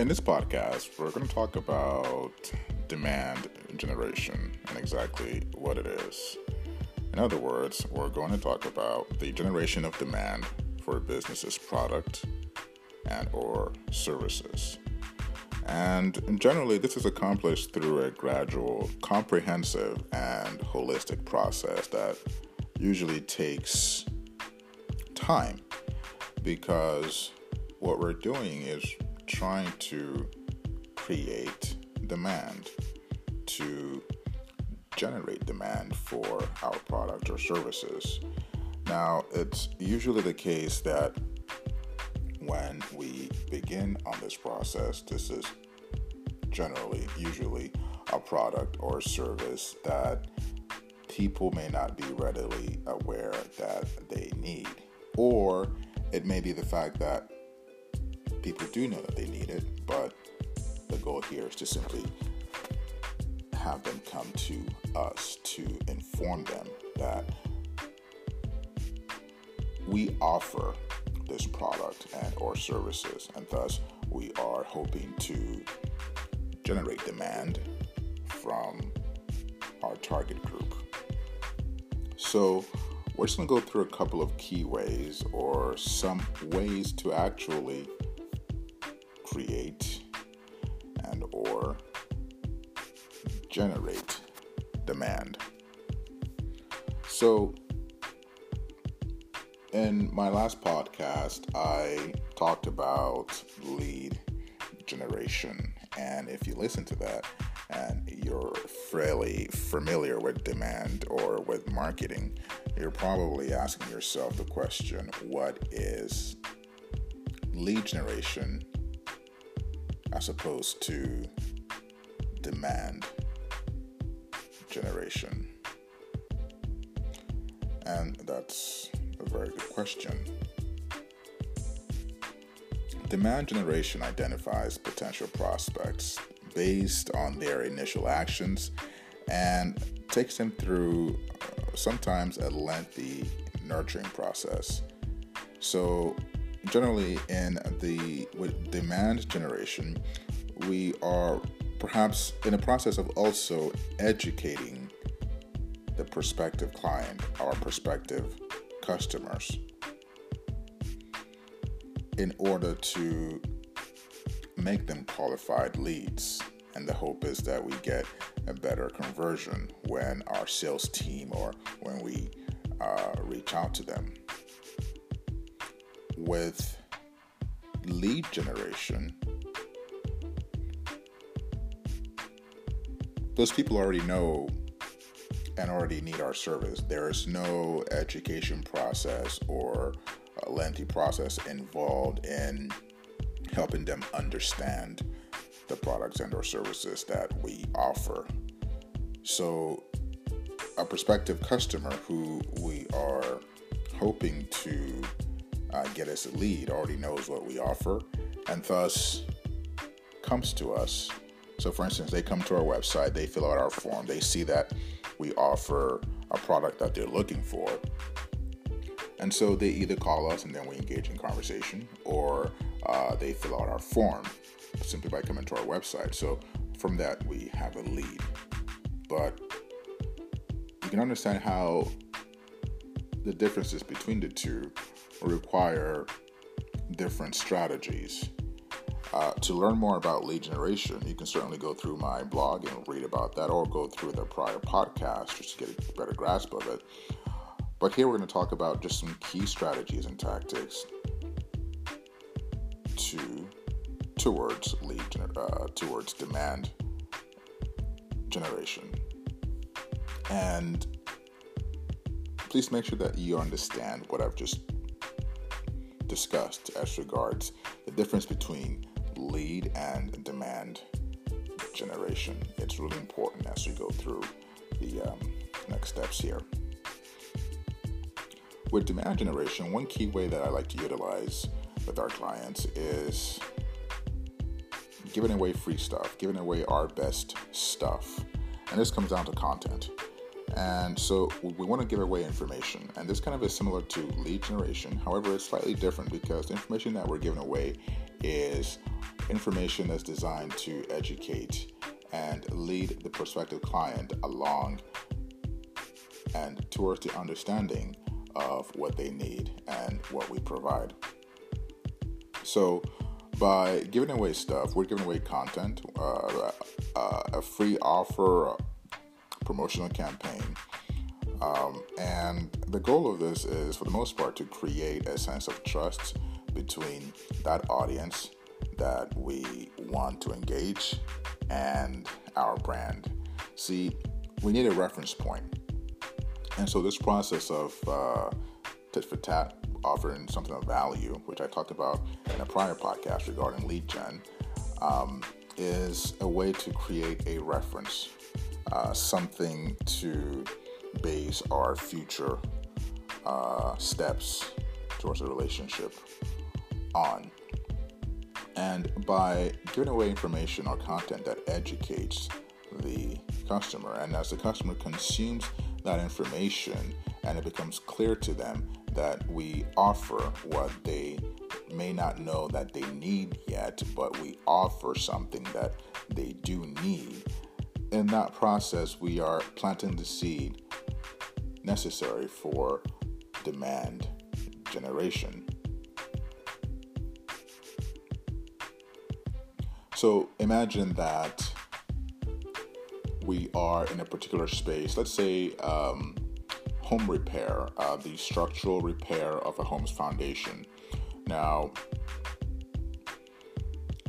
In this podcast, we're going to talk about demand generation and exactly what it is. In other words, we're going to talk about the generation of demand for a business's product and or services. And generally, this is accomplished through a gradual, comprehensive, and holistic process that usually takes time because what we're doing is trying to create demand to generate demand for our product or services. Now, it's usually the case that when we begin on this process, this is generally, usually, a product or service that people may not be readily aware that they need. Or it may be the fact that people do know that they need it, but the goal here is to simply have them come to us to inform them that we offer this product and or services and thus we are hoping to generate demand from our target group. So we're just going to go through a couple of key ways or some ways to actually create and or generate demand. So in my last podcast, I talked about lead generation. And if you listen to that and you're fairly familiar with demand or with marketing, you're probably asking yourself the question what is lead generation as opposed to demand generation? And that's a very good question. Demand generation identifies potential prospects based on their initial actions and takes them through uh, sometimes a lengthy nurturing process. So, generally, in the with demand generation, we are perhaps in the process of also educating the prospective client, our prospective customers, in order to make them qualified leads. And the hope is that we get a better conversion when our sales team or when we uh, reach out to them. With lead generation, those people already know and already need our service. There is no education process or lengthy process involved in helping them understand the products and or services that we offer. So a prospective customer who we are hoping to uh, get as a lead already knows what we offer and thus comes to us. So, for instance, they come to our website, they fill out our form, they see that we offer a product that they're looking for. And so they either call us and then we engage in conversation, or uh, they fill out our form simply by coming to our website. So from that, we have a lead. But you can understand how the differences between the two require different strategies. Uh, to learn more about lead generation, you can certainly go through my blog and read about that, or go through the prior podcast just to get a better grasp of it. But here we're going to talk about just some key strategies and tactics to towards lead uh, towards demand generation, and please make sure that you understand what I've just discussed as regards the difference between lead and demand generation. It's really important as we go through the um, next steps here. With demand generation, one key way that I like to utilize with our clients is giving away free stuff, giving away our best stuff. And this comes down to content. And so we want to give away information. And this kind of is similar to lead generation. However, it's slightly different because the information that we're giving away is information that's designed to educate and lead the prospective client along and towards the understanding of what they need and what we provide. So, by giving away stuff, we're giving away content, uh, uh, a free offer, promotional campaign. Um, and the goal of this is, for the most part, to create a sense of trust between that audience that we want to engage and our brand. See, we need a reference point. And so, this process of uh, tit for tat offering something of value, which I talked about in a prior podcast regarding lead gen, um, is a way to create a reference, uh, something to base our future uh, steps towards a relationship on. And by giving away information or content that educates the customer, and as the customer consumes that information and it becomes clear to them that we offer what they may not know that they need yet, but we offer something that they do need. In that process, we are planting the seed necessary for demand generation. So imagine that we are in a particular space, let's say um, home repair, uh, the structural repair of a home's foundation. Now,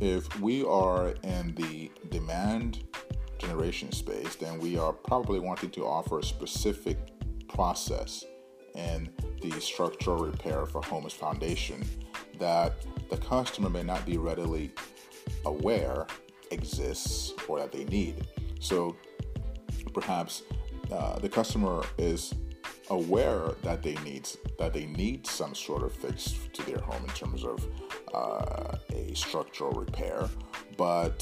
if we are in the demand generation space, then we are probably wanting to offer a specific process in the structural repair for a home's foundation that the customer may not be readily aware exists or that they need. So perhaps uh, the customer is aware that they need that they need some sort of fix to their home in terms of uh, a structural repair, but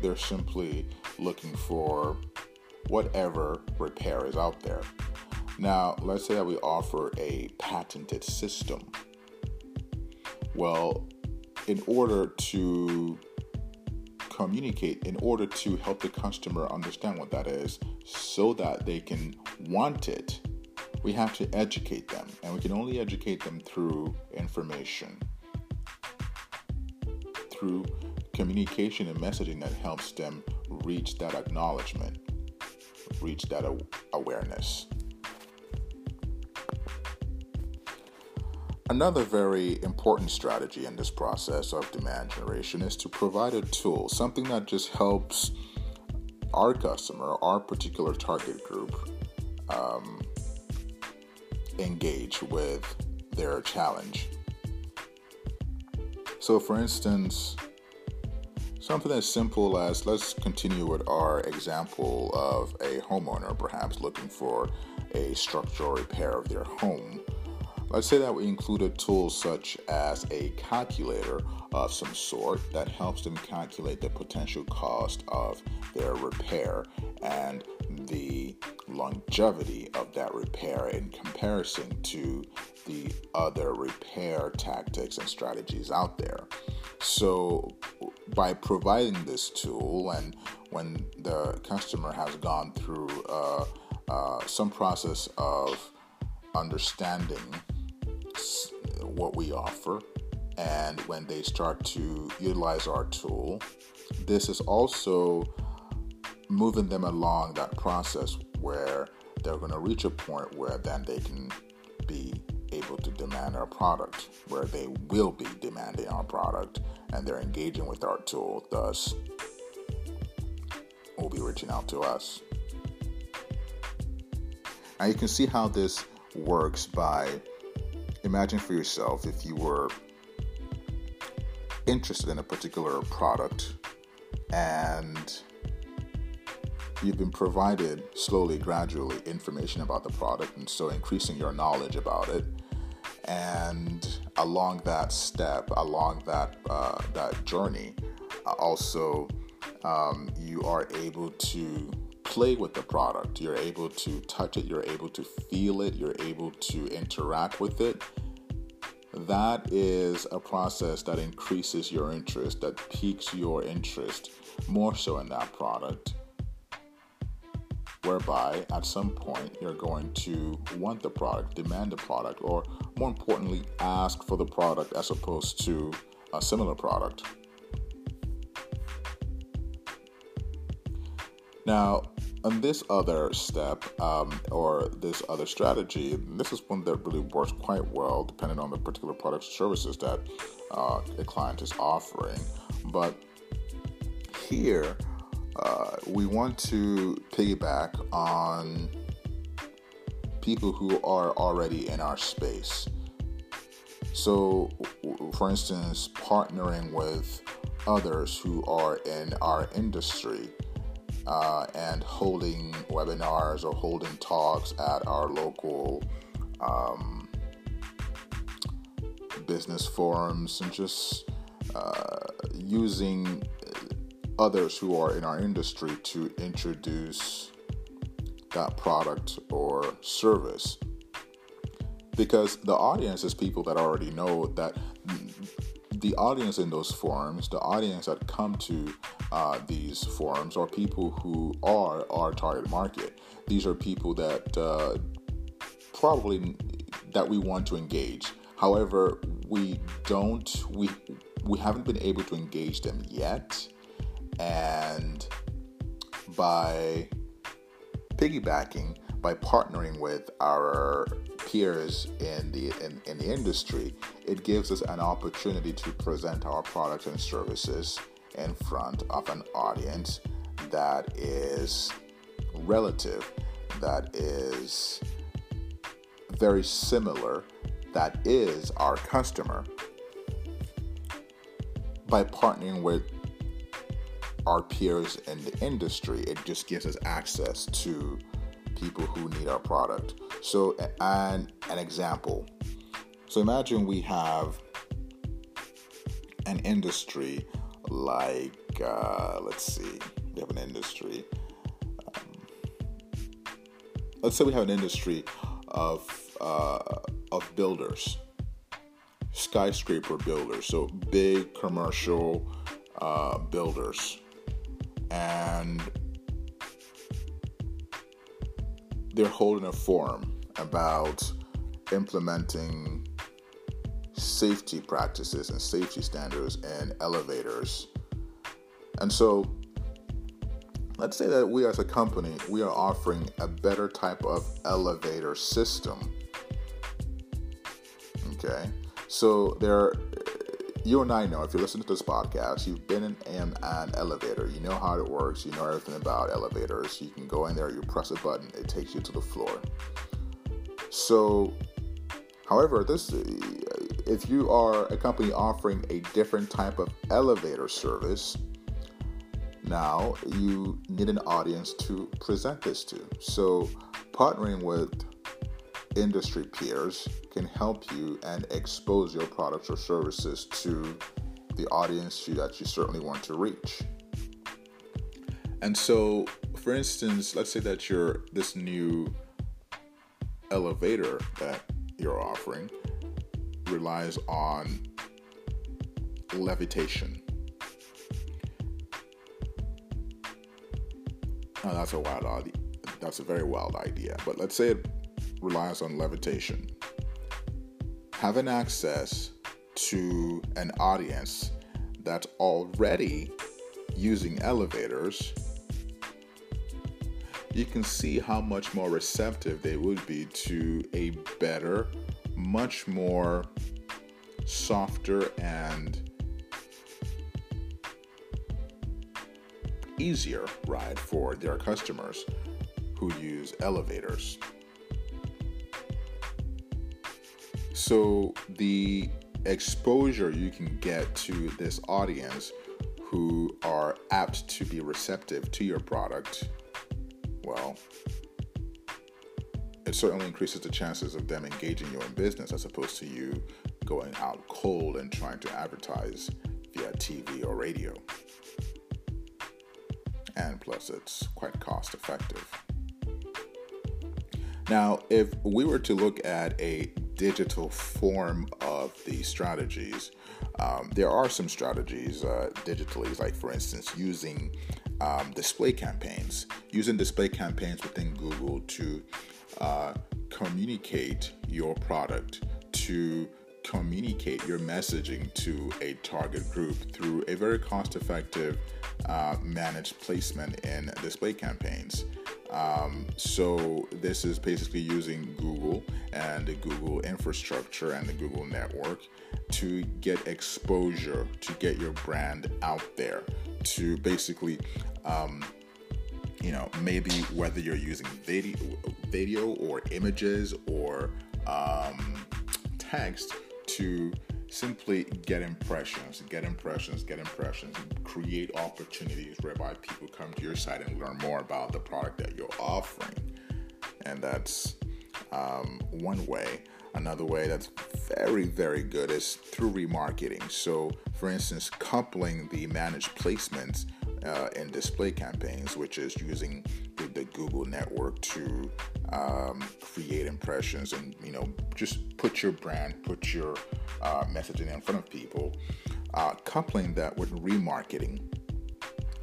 they're simply looking for whatever repair is out there. Now, let's say that we offer a patented system. Well, in order to communicate, in order to help the customer understand what that is, so that they can want it, we have to educate them. And we can only educate them through information, through communication and messaging that helps them reach that acknowledgement, reach that awareness. Another very important strategy in this process of demand generation is to provide a tool, something that just helps our customer, our particular target group, um, engage with their challenge. So, for instance, something as simple as let's continue with our example of a homeowner perhaps looking for a structural repair of their home. Let's say that we included tools such as a calculator of some sort that helps them calculate the potential cost of their repair and the longevity of that repair in comparison to the other repair tactics and strategies out there. So, by providing this tool, and when the customer has gone through uh, uh, some process of understanding what we offer, and when they start to utilize our tool, this is also moving them along that process where they're going to reach a point where then they can be able to demand our product, where they will be demanding our product and they're engaging with our tool, thus, will be reaching out to us. Now, you can see how this works by imagine for yourself if you were interested in a particular product and you've been provided slowly, gradually information about the product, and so increasing your knowledge about it. And along that step, along that uh, that journey, uh, also um, you are able to play with the product, you're able to touch it, you're able to feel it, you're able to interact with it. That is a process that increases your interest, that piques your interest more so in that product whereby at some point you're going to want the product, demand the product, or more importantly, ask for the product as opposed to a similar product. Now, on this other step um, or this other strategy, this is one that really works quite well depending on the particular products or services that uh, a client is offering. But here, uh, we want to piggyback on people who are already in our space. So, for instance, partnering with others who are in our industry uh, and holding webinars or holding talks at our local um, business forums and just uh, using others who are in our industry to introduce that product or service. Because the audience is people that already know that the audience in those forums, the audience that come to uh, these forums, are people who are our target market. These are people that uh, probably that we want to engage. However, we don't we we haven't been able to engage them yet and by piggybacking, by partnering with our peers in the in, in the industry, it gives us an opportunity to present our products and services in front of an audience that is relative, that is very similar, that is our customer. By partnering with our peers in the industry. It just gives us access to people who need our product. So, and an example. So imagine we have an industry like, uh, let's see, we have an industry. Um, let's say we have an industry of uh, of builders, skyscraper builders, so big commercial uh, builders and they're holding a forum about implementing safety practices and safety standards in elevators. And so let's say that we as a company we are offering a better type of elevator system. Okay? So there you and I know if you're listening to this podcast, you've been in an, an, elevator. You know how it works. You know everything about elevators. You can go in there, you press a button, it takes you to the floor. So, however, this uh, if you are a company offering a different type of elevator service, now you need an audience to present this to. So, partnering with industry peers can help you and expose your products or services to the audience that you certainly want to reach. And so, for instance, let's say that you're this new elevator that you're offering relies on levitation. Now that's a wild idea. That's a very wild idea. But let's say it relies on levitation. Having access to an audience that's already using elevators, you can see how much more receptive they would be to a better, much more softer and easier ride for their customers who use elevators. So the exposure you can get to this audience who are apt to be receptive to your product, well, it certainly increases the chances of them engaging you in business as opposed to you going out cold and trying to advertise via TV or radio. and plus it's quite cost effective. Now, if we were to look at a digital form of these strategies, um, there are some strategies uh, digitally, like for instance, using um, display campaigns, using display campaigns within Google to uh, communicate your product, to communicate your messaging to a target group through a very cost effective uh, managed placement in display campaigns. Um, so, this is basically using Google and the Google infrastructure and the Google network to get exposure, to get your brand out there, to basically, um, you know, maybe whether you're using video, video or images or um, text to simply get impressions, get impressions, get impressions, create opportunities whereby people come to your site and learn more about the product that you're offering. And that's um, one way. Another way that's very, very good is through remarketing. So, for instance, coupling the managed placements uh, in display campaigns, which is using the, Google network to um, create impressions and you know just put your brand, put your uh, messaging in front of people, uh, coupling that with remarketing,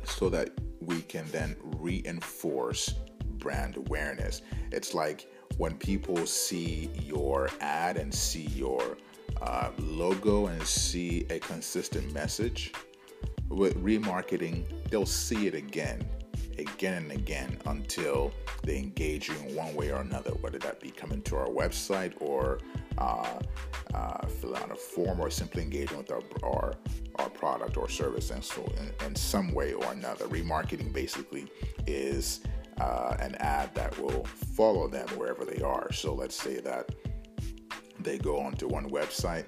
so that we can then reinforce brand awareness. It's like when people see your ad and see your uh, logo and see a consistent message with remarketing, they'll see it again, again and again until they engage you in one way or another, whether that be coming to our website or uh, uh, filling out a form or simply engaging with our, our, our product or service and so in, in, some way or another. Remarketing basically is uh, an ad that will follow them wherever they are. So let's say that they go onto one website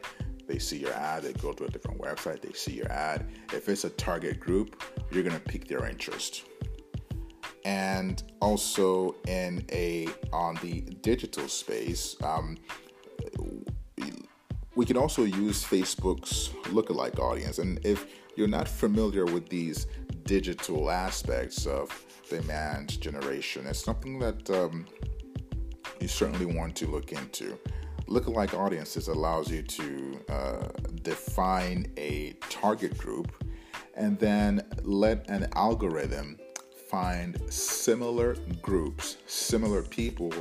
they see your ad, they go to a different website, they see your ad. If it's a target group, you're to pique their interest. And also in a on the digital space, um, we can also use Facebook's lookalike audience. And if you're not familiar with these digital aspects of demand generation, it's something that um, you certainly want to look into lookalike audiences allows you to uh, define a target group and then let an algorithm find similar groups, similar people,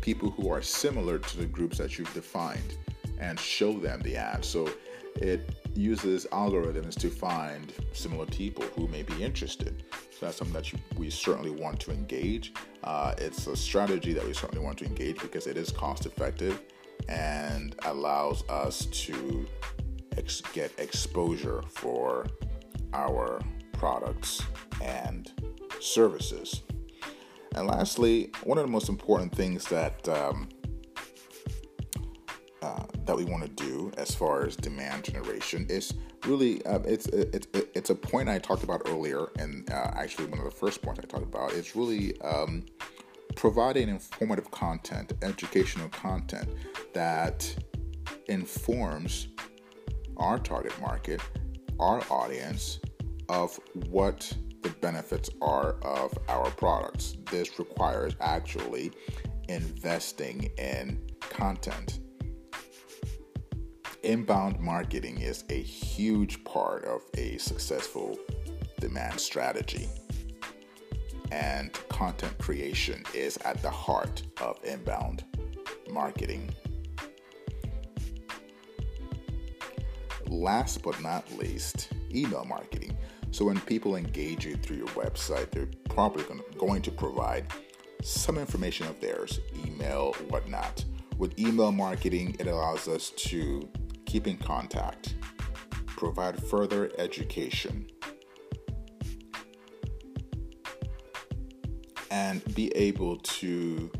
people who are similar to the groups that you've defined, and show them the ad. So it uses algorithms to find similar people who may be interested. So that's something that you, we certainly want to engage. Uh, it's a strategy that we certainly want to engage because it is cost effective and allows us to ex- get exposure for our products and services. And lastly, one of the most important things that um, uh, that we want to do as far as demand generation is really uh, it's it's it's a point I talked about earlier, and uh, actually one of the first points I talked about. It's really um, providing informative content, educational content that informs our target market, our audience, of what the benefits are of our products. This requires actually investing in content. Inbound marketing is a huge part of a successful demand strategy and content creation is at the heart of inbound marketing. Last but not least, email marketing. So when people engage you through your website, they're probably going to provide some information of theirs, email, whatnot. With email marketing, it allows us to keep in contact, provide further education, and be able to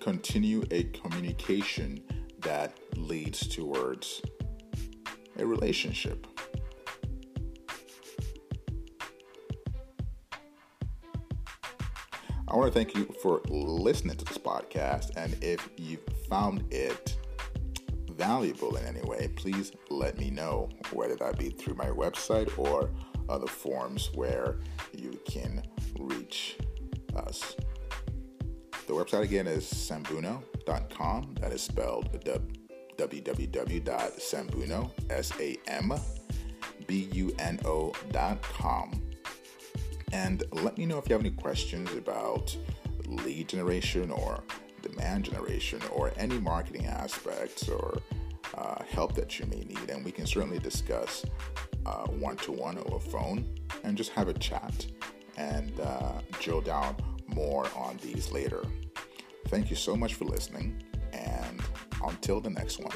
continue a communication that leads towards a relationship. Want to thank you for listening to this podcast. And if you found it valuable in any way, please let me know, whether that be through my website or other forms where you can reach us. The website again is sambuno.com. That is spelled www.sambuno, S A M B U N O.com. And let me know if you have any questions about lead generation or demand generation or any marketing aspects or uh, help that you may need. And we can certainly discuss one to one over phone and just have a chat and uh, drill down more on these later. Thank you so much for listening, and until the next one.